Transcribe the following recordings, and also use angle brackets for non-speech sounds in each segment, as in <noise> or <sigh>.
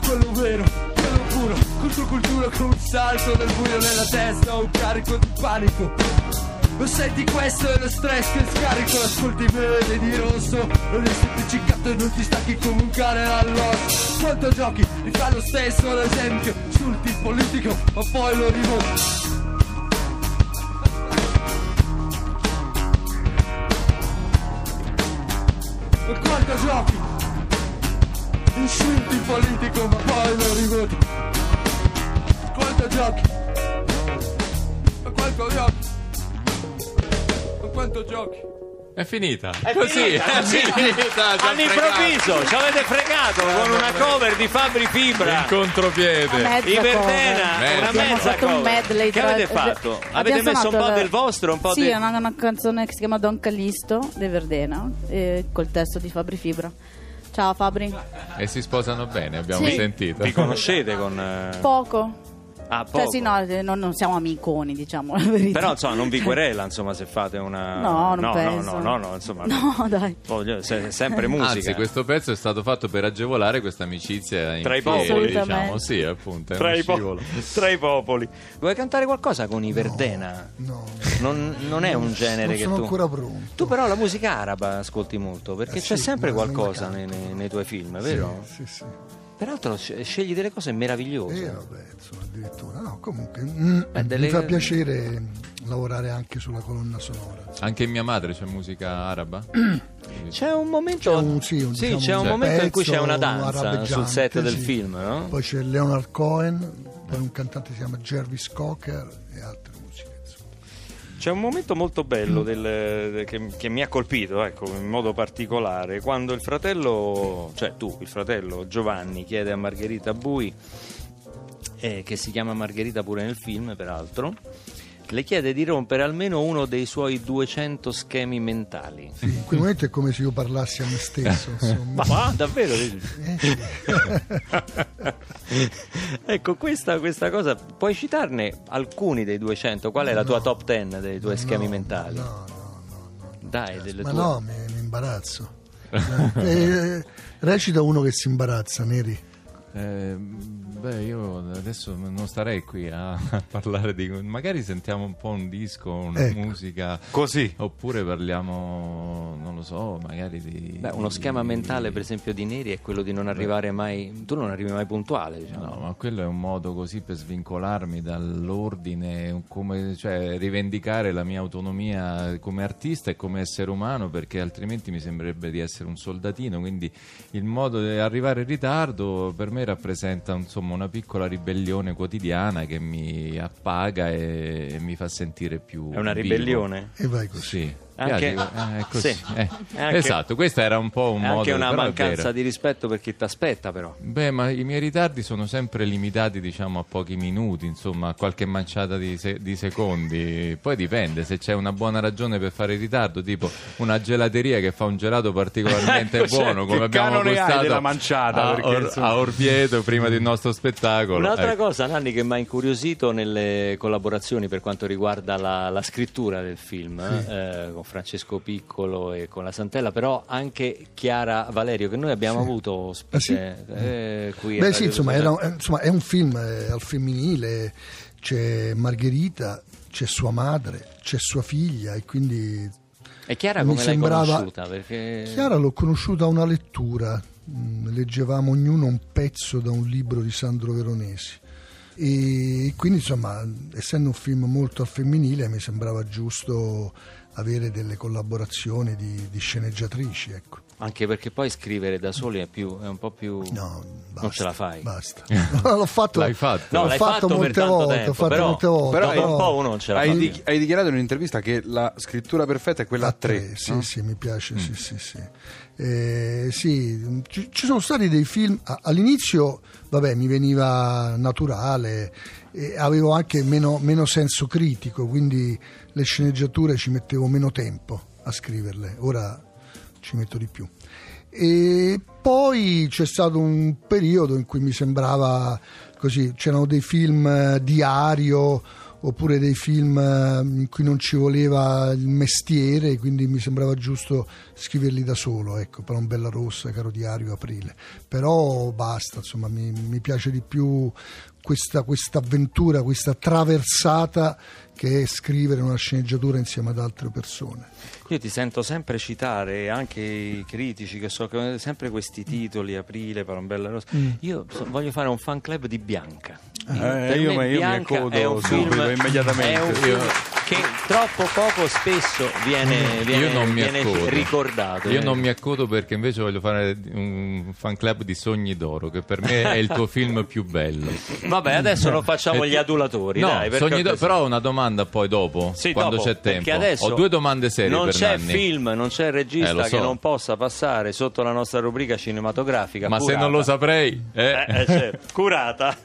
Quello vero, quello puro. Controcultura con un salto nel buio nella testa Un carico di panico Lo senti questo è lo stress che scarico Ascolti me di rosso. Non sei appiccicato e non ti stacchi come un cane all'osso Quanto giochi, mi fa lo stesso ad esempio Sul team politico, ma poi lo rimonti E quanto giochi? Insulti politico ma poi lo rivoti Quanto giochi? Ma quanto giochi quanto giochi È finita. È Così, finita, è finita. All'improvviso ci avete fregato con una cover di Fabri Fibra. In contropiede. Mezza I Verdena, cover. una mezza fatto un cover. medley Che avete fatto? Abbiamo Avete messo un po' la- del vostro, un po' Sì, di... è una, una canzone che si chiama Don Callisto dei Verdena, eh, col testo di Fabri Fibra. Ciao Fabri. E si sposano bene, abbiamo Sì. sentito. Vi conoscete con... eh, Poco. Ah, Cioè sì, no, non, non siamo amiconi, diciamo la verità. Però insomma non vi querela insomma se fate una... No, non no, penso. No, no, no, insomma... <laughs> No, dai. Voglio, se- sempre musica. Anzi, questo pezzo è stato fatto per agevolare questa amicizia in Tra i popoli. diciamo. Sì, appunto, è tra i, po- tra i popoli. Vuoi cantare qualcosa con i Verdena? No, Non, non è un genere non che sono tu... ancora pronto. Tu però la musica araba ascolti molto, perché Eh c'è sì, sempre qualcosa nei, nei- nei tuoi film, vero? Sì, sì, sì. Peraltro sc- scegli delle cose meravigliose. E vabbè, insomma, addirittura. No, comunque mm, Beh, delle- mi fa piacere lavorare anche sulla colonna sonora. Anche in mia madre c'è musica araba? <clears throat> C'è un momento, C'è un, sì, un, diciamo, c'è un un momento in cui c'è una danza sul set del sì. film, no? Poi c'è Leonard Cohen, poi un cantante che si chiama Jervis Cocker e altre musiche. C'è un momento molto bello del- che, che mi ha colpito, ecco, in modo particolare, quando il fratello, cioè tu, il fratello Giovanni, chiede a Margherita Bui, eh, che si chiama Margherita pure nel film, peraltro, le chiede di rompere almeno uno dei suoi 200 schemi mentali. Sì, in quel momento è come se io parlassi a me stesso. <laughs> Insomma. Ma davvero? Eh, <laughs> ecco, questa, questa cosa, puoi citarne alcuni dei 200? Qual è la tua top 10 dei tuoi schemi No, mentali? No, no, no. no. Dai, delle Ma tue... no, mi, mi imbarazzo. Eh, recita uno che si imbarazza, Neri. Eh, beh, io adesso non starei qui a, a <laughs> parlare di... Magari sentiamo un po' un disco, una Ecco. musica... Così. Oppure parliamo, non lo so, magari di... Beh, uno schema mentale, per esempio, di Neri è quello di non arrivare mai. Tu non arrivi mai puntuale, diciamo. No, ma quello è un modo così per svincolarmi dall'ordine, come, cioè rivendicare la mia autonomia come artista e come essere umano, perché altrimenti mi sembrerebbe di essere un soldatino. Quindi il modo di arrivare in ritardo per me rappresenta insomma una piccola ribellione quotidiana che mi appaga e, e mi fa sentire più. È una vivo. ribellione. E vai così. Sì. Anche- eh, sì. Eh, anche- esatto, questo era un po' un È modo anche una mancanza di rispetto per chi ti aspetta, però. Beh, ma i miei ritardi sono sempre limitati, diciamo, a pochi minuti, insomma, a qualche manciata di, se- di secondi. Poi dipende, se c'è una buona ragione per fare ritardo, tipo una gelateria che fa un gelato particolarmente <laughs> Ecco, cioè, buono, che come abbiamo gustato manciata, a, perché, Or- insomma- a Orvieto prima del nostro spettacolo. Un'altra Ecco. cosa, Nanni, che mi ha incuriosito nelle collaborazioni per quanto riguarda la, la scrittura del film, eh, con Francesco Piccolo e con la Santella, però anche Chiara Valerio, che noi abbiamo avuto ospite Ah, sì? eh, qui. Beh, sì, insomma, era- insomma, è un film eh, al femminile, c'è Margherita, c'è sua madre, c'è sua figlia e quindi E Chiara mi come sembrava- conosciuta? Perché... Chiara l'ho conosciuta a una lettura, Mm, leggevamo ognuno un pezzo da un libro di Sandro Veronesi e quindi insomma essendo un film molto al femminile mi sembrava giusto avere delle collaborazioni di, di sceneggiatrici ecco. Anche perché poi scrivere da soli è, più, è un po' più... No, basta, non ce la fai. Basta. <laughs> l'ho fatto, L'hai fatto? No, l'ho l'hai fatto, fatto molte volte, tempo, fatto però- molte volte. però Dopo un po' uno non ce la hai, fa. di- hai dichiarato in un'intervista che la scrittura perfetta è quella a tre. Sì, no? sì, mi piace, sì, sì, sì. Eh, sì, ci, ci sono stati dei film, all'inizio, vabbè, mi veniva naturale, e avevo anche meno, meno senso critico, quindi le sceneggiature ci mettevo meno tempo a scriverle, ora ci metto di più. E poi c'è stato un periodo in cui mi sembrava così, c'erano dei film eh, diario oppure dei film eh, in cui non ci voleva il mestiere, quindi mi sembrava giusto scriverli da solo, ecco, per un Bella Rossa, Caro Diario, Aprile. Però basta, insomma, mi, mi piace di più questa, questa avventura, questa traversata che è scrivere una sceneggiatura insieme ad altre persone. Io ti sento sempre citare anche i critici che so che sempre questi titoli, Aprile, Parombella Rosa. Io so- voglio fare un fan club di Bianca. Eh, io me mi- io mi Bianca accodo è un subito, film- immediatamente. È un film che troppo poco spesso viene, viene- viene ricordato. Io non mi accodo perché invece voglio fare un fan club di Sogni d'Oro, che per me è il tuo film più bello. Vabbè, adesso non facciamo gli adulatori. No, dai, per però ho una domanda poi dopo, Sì, quando dopo, c'è tempo. Ho due domande serie non c'è Nanni. film, non c'è regista Eh, so. che non possa passare sotto la nostra rubrica cinematografica. Ma se curata. non lo saprei... eh. Eh, eh, certo, <laughs> curata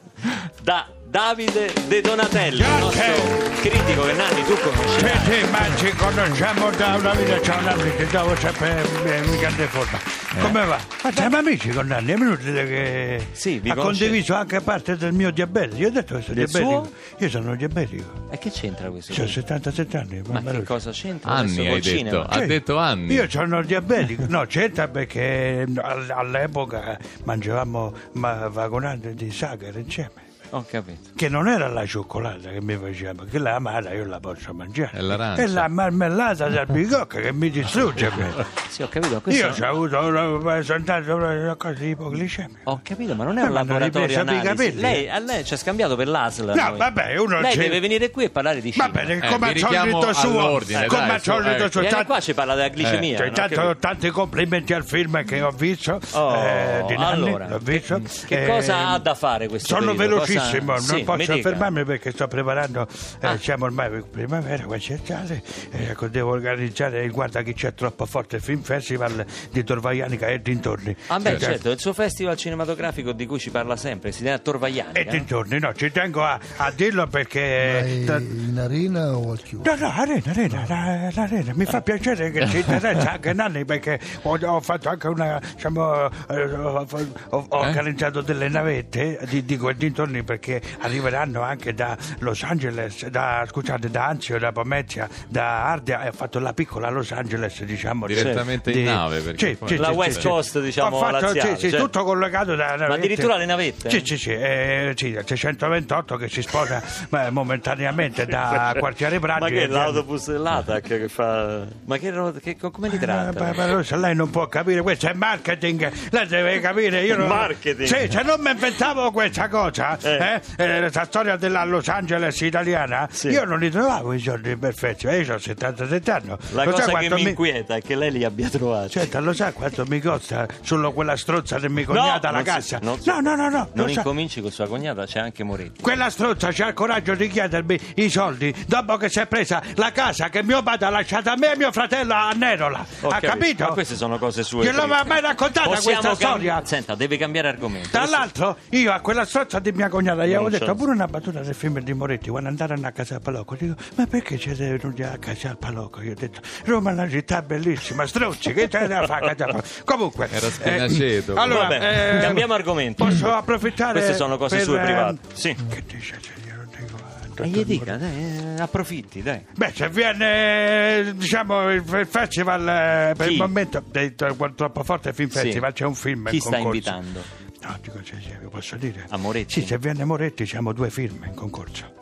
da Davide De Donatello, il nostro critico che Nanni tu conosci. Sì, sì, ma ci conosciamo da una vita, c'è un anno che stavo sempre eh, in grande forma. Come va? Ma siamo amici con Nanni, è venuto che Sì, vi ha conoscete. condiviso anche parte del mio diabete. Io ho detto che sono Del diabetico. suo? Io sono diabetico. E che c'entra questo? Ho 77 anni. Ma che Maruccio. cosa c'entra Anni hai col detto, cinema? ha Sì. detto anni. Io sono diabetico. No, c'entra perché all- all'epoca mangiavamo ma, vagonate di sagare insieme. Ho capito. Che non era la cioccolata che mi faceva, che la amara io la posso mangiare. È l'arancia. È la marmellata d'albicocca che mi distrugge. <laughs> Sì, ho capito. Questo... Io ho avuto una, cosa di ipoglicemia. Ho capito, ma non è Eh, un ma hanno laboratorio analisi. Lei, a lei ci ha scambiato per l'ASL. No, noi. vabbè, uno Lei c'è- deve venire qui e parlare di Va cinema. bene, Eh, come al solito suo, come al solito eh. suo. Viene qua ci parla della glicemia. cioè, no? tanti complimenti al film che ho visto Oh, eh, di Nanni, allora, visto. che Eh, cosa ha da fare questo Sono periodo? Cosa- velocissimo, Sì, non posso fermarmi perché sto preparando, eh, Ah. siamo ormai in primavera, qua c'è estate, eh, ecco, devo organizzare il Guarda chi c'è troppo forte il film festival di Torvaianica e dintorni. Ah beh Eh, certo, il suo festival cinematografico di cui ci parla sempre, si chiama Torvaiani. E dintorni, no, ci tengo a, a dirlo perché... Tra- in arena o al chiuso? No, no, Arena, Arena, la- l'Arena. Mi fa piacere che ci interessa <laughs> anche Nanni perché ho, ho fatto anche una, diciamo, eh, ho, ho- ho Eh? organizzato delle navette di, di quei dintorni perché arriveranno anche da Los Angeles, da, scusate, da Anzio, da Pomezia, da Ardea e ho fatto la piccola Los Angeles, diciamo. di- Direttamente in di- nave, perché Sì, La sì, West sì, sì. Coast, diciamo, Ho fatto, laziale, sì, sì, cioè. tutto collegato da navette. addirittura le navette? Sì, sì, sì, eh, sì, 628 che si sposa eh, momentaneamente da <laughs> quartiere Braggi. Ma che è l'autobus dell'ATAC che fa... Ma che, che- come li Eh, tratta? ma- ma Rosa, lei non può capire, questo è marketing, lei deve capire. Io non... Marketing? Sì, se non mi inventavo questa cosa, Eh. Eh, eh, questa storia della Los Angeles italiana, Sì. io non li trovavo i soldi perfetti. Eh, Io ho 77 anni. La Lo sa cosa che quanto mi inquieta è che lei li abbia trovati. Senta, lo sa quanto mi costa solo quella strozza di mia cognata non si- cassa? si- no, no, no, no. Non lo sa. incominci con sua cognata, c'è anche Moretti. Quella strozza c'ha il coraggio di chiedermi i soldi dopo che si è presa la casa che mio padre ha lasciato a me e mio fratello a Nerola. Ho ha capito? Ma queste sono cose sue. Prima. aveva mai raccontata Possiamo questa cam- storia? Senta, deve cambiare argomento. Tra l'altro, io a quella strozza di mia cognata gli Non avevo detto pure una battuta del film di Moretti quando andarono a casa al Palocco. Dico, ma perché siete venuti a casa al Palocco? Io ho detto, Roma è una città bellissima, strozzi, che c'è da fare a casa al Palocco? <laughs> Comunque, Era Spinaceto. allora, Vabbè, eh, cambiamo argomento. Posso approfittare? Queste sono cose per, sue eh, private. Sì. Che dice, signore? Non dico, eh, E gli dica, dai, eh, approfitti, dai. Beh, se viene eh, diciamo il il festival eh, per Chi? il momento tro- troppo forte film Sì. festival c'è un film Chi sta invitando? No, dico se se- posso dire. A Moretti? Sì, se viene Moretti siamo due film in concorso.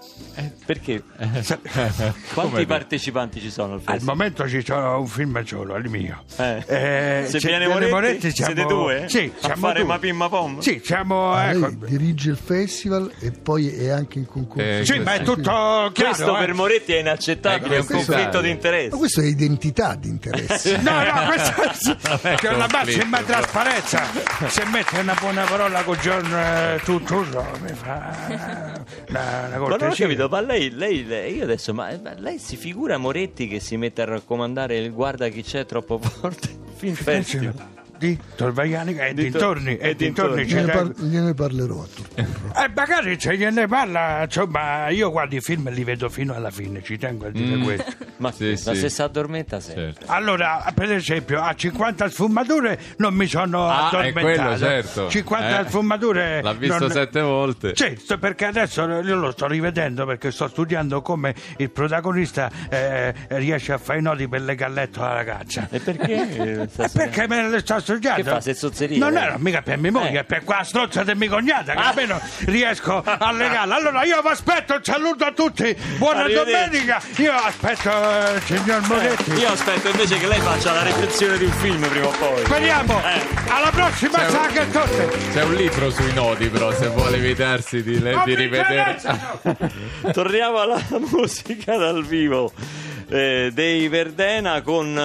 Perché? Sa- <laughs> Quanti partecipanti ci sono al Al festival? momento ci sono un film solo, il mio. Eh. Se c'è- viene viene Moretti, siete due? Sì, A siamo fare due. ma pim ma pom? Sì, siamo... Ah, ecco, lei dirige il festival e poi è anche in concorso. Eh, sì, ma è tutto chiaro. Questo eh. per Moretti è inaccettabile, è un conflitto di Ma interesse. questo è identità di interesse. No, no, questo è <laughs> che è una massima trasparenza. Se mette una buona parola con John eh, Turturro mi fa una, una Ma non ho cortesia. capito, ma lei, lei- lei- io adesso, ma, ma lei si figura Moretti che si mette a raccomandare il guarda chi c'è troppo forte? <laughs> Film festival. Di Torvaiani e Di to- dintorni, e e dintorni ci Gliene, par- gliene parlerò a Turturro. Eh, magari se gliene parla, insomma, io guardo i film e li vedo fino alla fine, ci tengo a dire questo. <laughs> Ma Sì, ma sì. se si addormenta sempre. Certo. Allora, per esempio, a 50 sfumature non mi sono Ah, è addormentato. quello, certo. 50 Eh, sfumature. L'ha visto non- sette volte. Sì, sto- perché adesso io lo sto rivedendo perché sto studiando come il protagonista eh, riesce a fare i nodi per le gallette alla ragazza. E perché? eh, <laughs> sta Eh, perché me le sto studiando? Che fa, sezzozeria, Non eh? era mica per mia moglie, Eh. è per qua strozza di mia cognata che Ah. almeno riesco a legarla. Allora io vi aspetto, un saluto a tutti, buona domenica. Io aspetto eh, il signor Moretti. Io aspetto invece che lei faccia la recensione di un film prima o poi. Speriamo, Eh. alla prossima C'è un- sa che tutte. C'è un libro sui nodi, però, se vuole evitarsi di, le- Non di rivedere. <laughs> Torniamo alla musica dal vivo eh, dei Verdena con...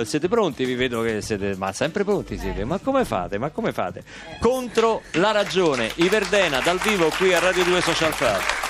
eh, siete pronti? Vi vedo che siete... Ma sempre pronti siete? Ma come fate? Ma come fate? Contro la ragione, i Verdena dal vivo qui a Radio 2 Social Club.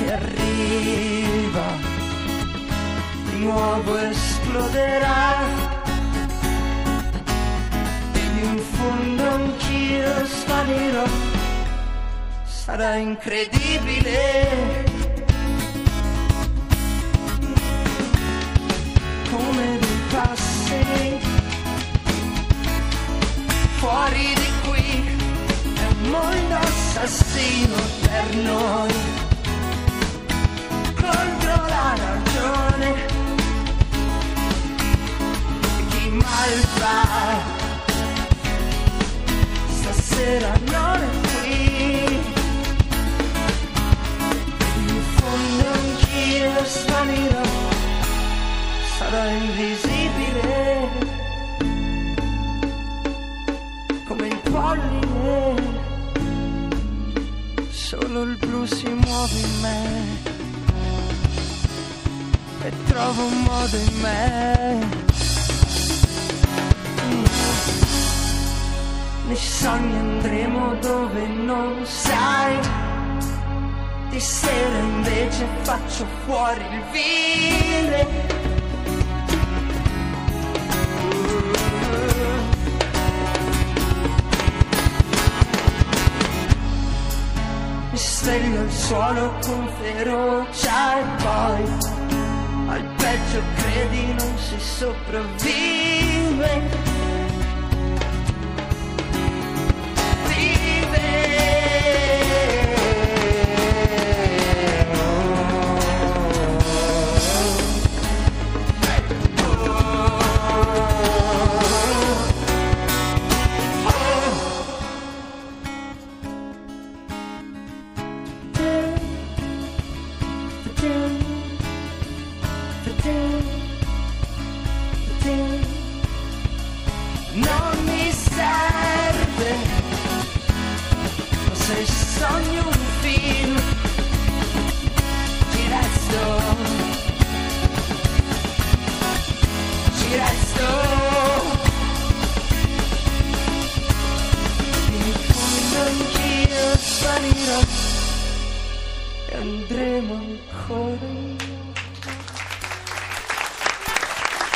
Che arriva di nuovo esploderà. Ed in fondo anch'io svanirò. Sarà incredibile. Come dei passi fuori di qui è un mondo assassino per noi contro la ragione. Chi mal fa stasera non è qui. In fondo anch'io svanirò sarò invisibile. Come il polline solo il blu si muove in me e trovo un modo in me. Nei sogni andremo dove non sai. Di sera invece faccio fuori il vile. Mi sveglio al suolo con ferocia e poi al peggio credi non si sopravvive andremo ancora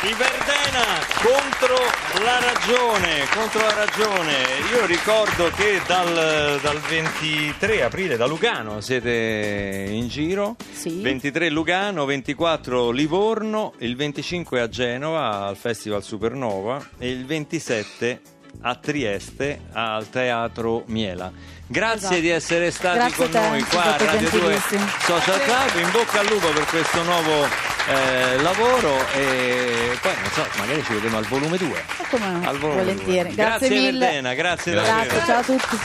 I Verdena Contro la ragione, contro la ragione. Io ricordo che dal, dal 23 aprile da Lugano siete in giro. Sì. 23 Lugano, 24 Livorno, il 25 a Genova al Festival Supernova e il 27 a Trieste al Teatro Miela. Grazie Esatto. di essere stati Grazie con te, noi qua a Radio 2 gentilissimo. Social Club. In bocca al lupo per questo nuovo eh, lavoro e poi non so, magari ci vediamo al volume 2. Eh, come no, Al volume volentieri. 2. Grazie mille. Verdena, grazie, Grazie. davvero. Grazie, ciao a tutti.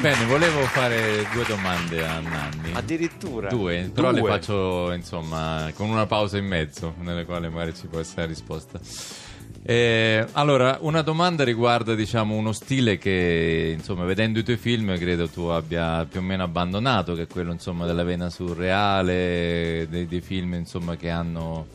Bene, volevo fare due domande a Nanni. Addirittura Due, però le Due. faccio insomma con una pausa in mezzo, nelle quali magari ci può essere la risposta. Eh, allora, una domanda riguarda diciamo uno stile che insomma vedendo i tuoi film credo tu abbia più o meno abbandonato, che è quello insomma della vena surreale, dei, dei film insomma che hanno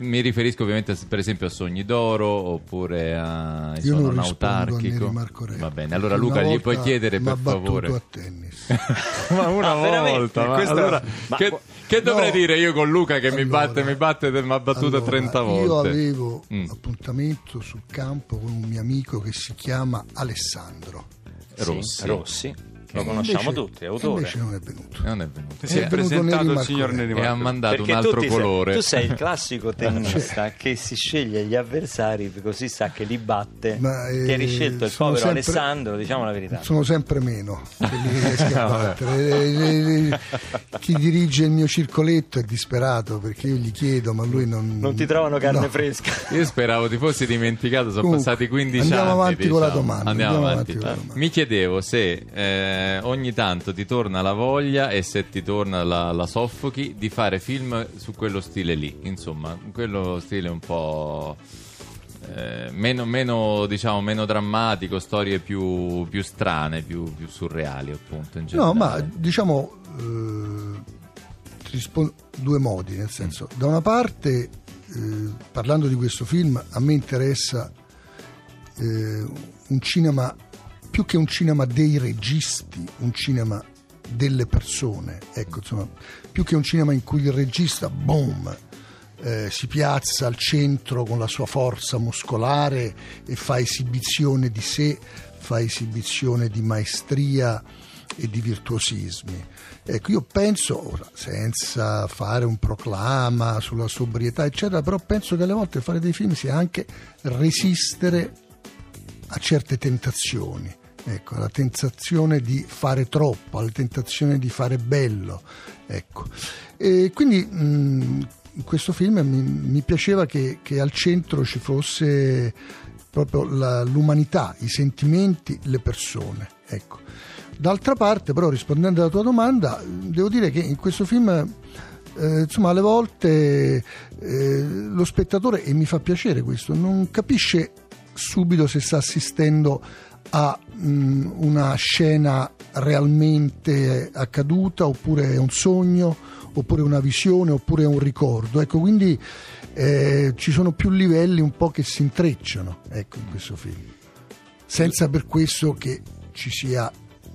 mi riferisco ovviamente per esempio a Sogni d'Oro oppure a Io rispondo a Autarchico. Neri Marco Re. Va bene, allora Una Luca gli puoi chiedere per favore. a tennis. <laughs> ma una Ah, volta, ma allora, ma- che, che dovrei No. dire io con Luca che mi Allora, batte, mi batte, mi ha battuto Allora, 30 Io volte? avevo Mm. appuntamento sul campo con un mio amico che si chiama Alessandro. Sì, Rossi. Rossi. Lo conosciamo invece- tutti, è autore. Invece non è venuto. Non è venuto. Si è, venuto presentato il signor. Neri E ha mandato Perché un tu, altro sei, colore. tu sei il classico <laughs> tennista che si sceglie gli avversari così sa che li batte. Ma, eh, Ti eri scelto il povero sempre- Alessandro, diciamo la verità. Sono sempre meno quelli che riesco a <laughs> battere. Eh, eh, eh, Chi dirige il mio circoletto è disperato perché io gli chiedo, ma lui non. Non ti trovano carne No. fresca. <laughs> Io speravo ti fossi dimenticato, sono Comunque, passati 15 andiamo anni. avanti con la diciamo. domanda, Andiamo, andiamo avanti. avanti con la domanda. Mi chiedevo se eh, ogni tanto ti torna la voglia e se ti torna la, la soffochi di fare film su quello stile lì. Insomma, quello stile un po'. eh, meno, meno, diciamo, meno drammatico, storie più, più strane, più, più surreali, appunto. No, ma diciamo eh, ti rispondo due modi, nel senso, da una parte, eh, parlando di questo film, a me interessa eh, un cinema più che un cinema dei registi, un cinema delle persone, ecco, insomma, più che un cinema in cui il regista, boom, eh, si piazza al centro con la sua forza muscolare e fa esibizione di sé, fa esibizione di maestria e di virtuosismi. Ecco, io penso, senza fare un proclama sulla sobrietà, eccetera, però penso che alle volte fare dei film sia anche resistere a certe tentazioni. Ecco, alla tentazione di fare troppo, alla tentazione di fare bello. Ecco. E quindi in questo film mi, mi piaceva che, che al centro ci fosse proprio la- l'umanità, i sentimenti, le persone. Ecco. D'altra parte, però, rispondendo alla tua domanda, devo dire che in questo film eh, insomma, alle volte eh, lo spettatore, e mi fa piacere questo, non capisce subito se sta assistendo a mh, una scena realmente accaduta oppure è un sogno oppure una visione oppure un ricordo. Ecco quindi eh, ci sono più livelli un po' che si intrecciano ecco in questo film. Senza per questo che ci sia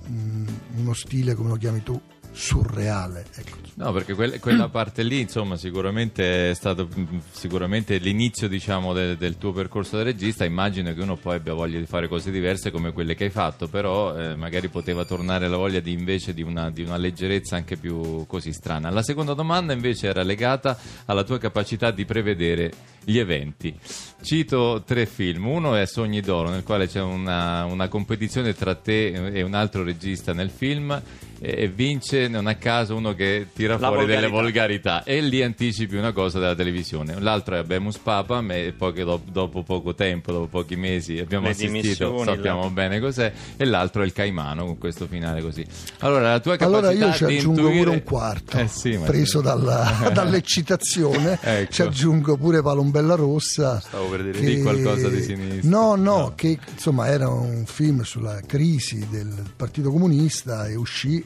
mh, uno stile come lo chiami tu surreale ecco. No, perché quel- quella parte lì, insomma, sicuramente è stato sicuramente l'inizio, diciamo, de- del tuo percorso da regista. Immagino che uno poi abbia voglia di fare cose diverse come quelle che hai fatto, però eh, magari poteva tornare la voglia di invece di una, di una leggerezza anche più così strana. La seconda domanda invece era legata alla tua capacità di prevedere gli eventi. Cito tre film. Uno è Sogni d'Oro, nel quale c'è una, una competizione tra te e un altro regista nel film e vince non a caso uno che tira La fuori delle volgarità. volgarità e lì anticipi una cosa della televisione. L'altro è Bemus Papam e poi che dopo, dopo poco tempo, dopo pochi mesi abbiamo Le assistito, sappiamo là. bene cos'è e l'altro è il Caimano con questo finale così. Allora la tua capacità Allora io ci di aggiungo intuire... pure un quarto, <laughs> Eh sì, preso dalla- <laughs> dall'eccitazione, <laughs> Ecco. ci aggiungo pure Palombella Rossa. Stavo per dire, di qualcosa di sinistra. No, no, No. che insomma era un film sulla crisi del Partito Comunista e uscì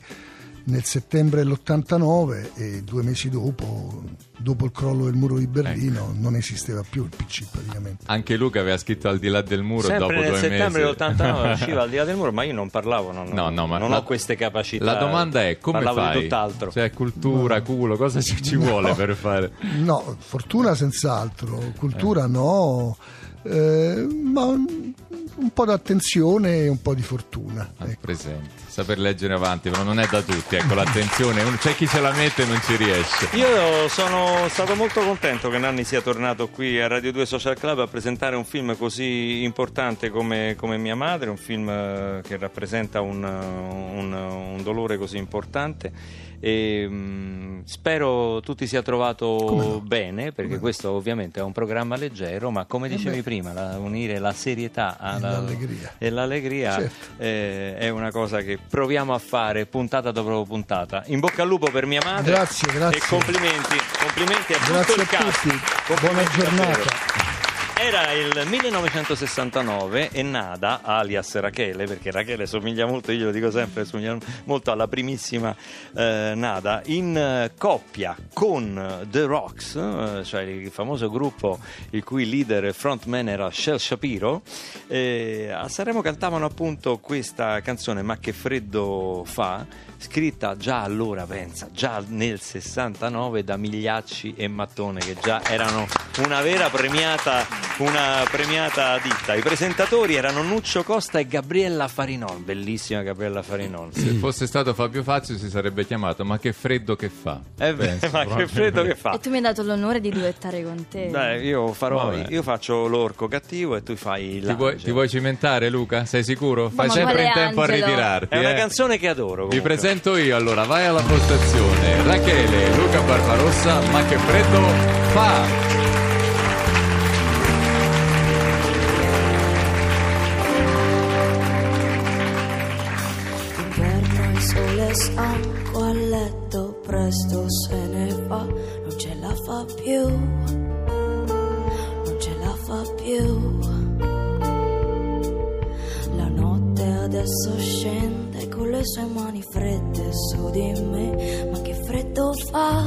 nel settembre dell'89 e due mesi dopo, dopo il crollo del muro di Berlino, non esisteva più il PC praticamente. Anche Luca aveva scritto al di là del muro Sempre dopo nel due settembre mesi. dell'89 <laughs> usciva al di là del muro, ma io non parlavo, non, No, no, ma non la- ho queste capacità. La domanda è come parlavo fai? di tutt'altro. Cioè, cultura, culo, cosa ci, ci vuole per fare? No, fortuna senz'altro, cultura no, eh, ma un, un po' d'attenzione e un po' di fortuna. Ecco. presente. Saper leggere avanti, però non è da tutti, ecco, l'attenzione, c'è chi ce la mette e non ci riesce. Io sono stato molto contento che Nanni sia tornato qui a Radio 2 Social Club a presentare un film così importante come, come Mia Madre, un film eh, che rappresenta un, un- un dolore così importante. E, mm, spero tu ti sia trovato bene perché questo ovviamente è un programma leggero ma come dicevi prima la- unire la serietà alla- l'allegria. e l'allegria Certo. eh, è una cosa che proviamo a fare puntata dopo puntata in bocca al lupo per mia madre Grazie, grazie. e complimenti, complimenti a tutto Grazie il cast. buona giornata. davvero. Era il 1969 e Nada, alias Rachele, perché Rachele somiglia molto, io lo dico sempre, somiglia molto alla primissima eh, Nada, in eh, coppia con The Rocks, eh, cioè il famoso gruppo il cui leader e frontman era Shel Shapiro, a Sanremo cantavano appunto questa canzone Ma che freddo fa, scritta già allora, pensa, già nel 69 da Migliacci e Mattone, che già erano una vera premiata, una premiata ditta. I presentatori erano Nuccio Costa e Gabriella Farinol, bellissima Gabriella Farinol. Se fosse stato Fabio Fazio si sarebbe chiamato Ma che freddo che fa? Eh beh, Penso, ma che freddo che fa. E tu mi hai dato l'onore di duettare con te. Dai, io farò, io faccio l'orco cattivo e tu fai Ti vuoi, ti vuoi cimentare Luca? Sei sicuro? Fai ma sempre in tempo angelo? a ritirarti. È una eh. canzone che adoro. Vi comunque. presento io allora, vai alla postazione. Rachele, Luca Barbarossa, ma che freddo fa! Letto, presto se ne va, non ce la fa più, non ce la fa più. La notte adesso scende con le sue mani fredde su di me, ma che freddo fa,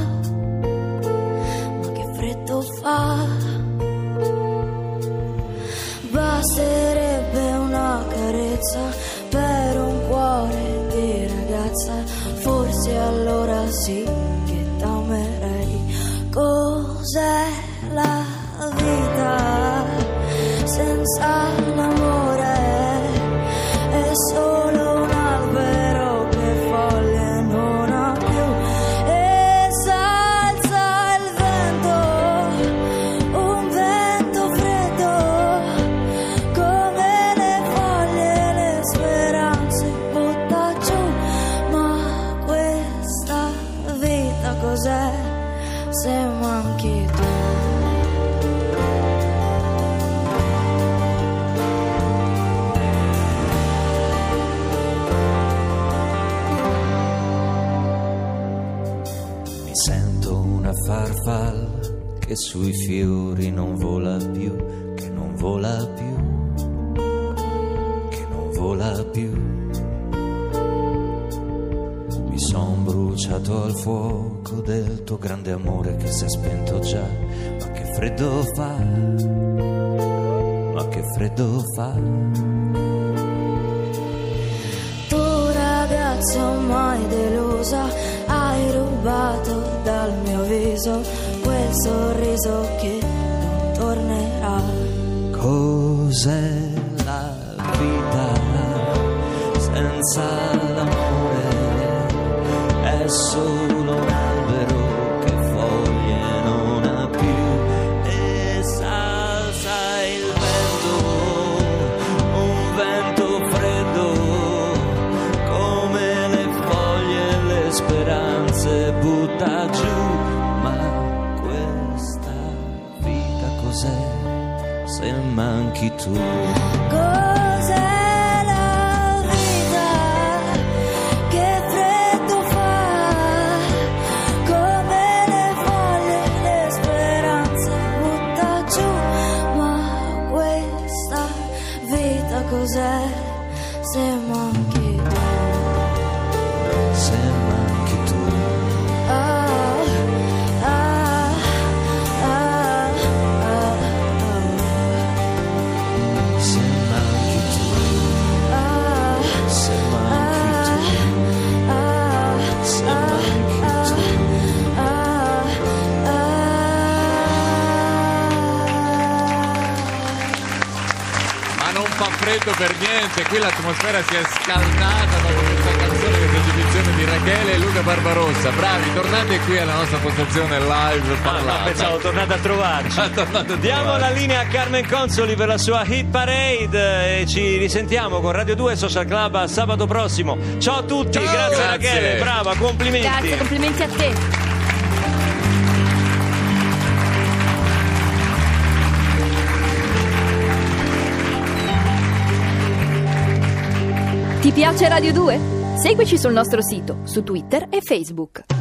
sui fiori non vola più, che non vola più, che non vola più. Mi son bruciato al fuoco del tuo grande amore che si è spento già, ma che freddo fa, ma che freddo fa. Tu ragazza mai delusa, hai rubato dal mio viso sorriso che non tornerà. Cos'è la vita senza manchi tu? Freddo per niente, qui l'atmosfera si è scaldata dopo questa canzone che è esibizione di Rachele e Luca Barbarossa. Bravi, tornate qui alla nostra postazione live Ah, parlata. no, pensavo tornate a trovarci. <laughs> tornate a Diamo trovarci. la linea a Carmen Consoli per la sua hit parade e ci risentiamo con Radio 2 Social Club a sabato prossimo. Ciao a tutti, Ciao. grazie, Grazie. Rachele, brava, complimenti. Grazie, complimenti a te. Ti piace Radio 2? Seguici sul nostro sito, su Twitter e Facebook.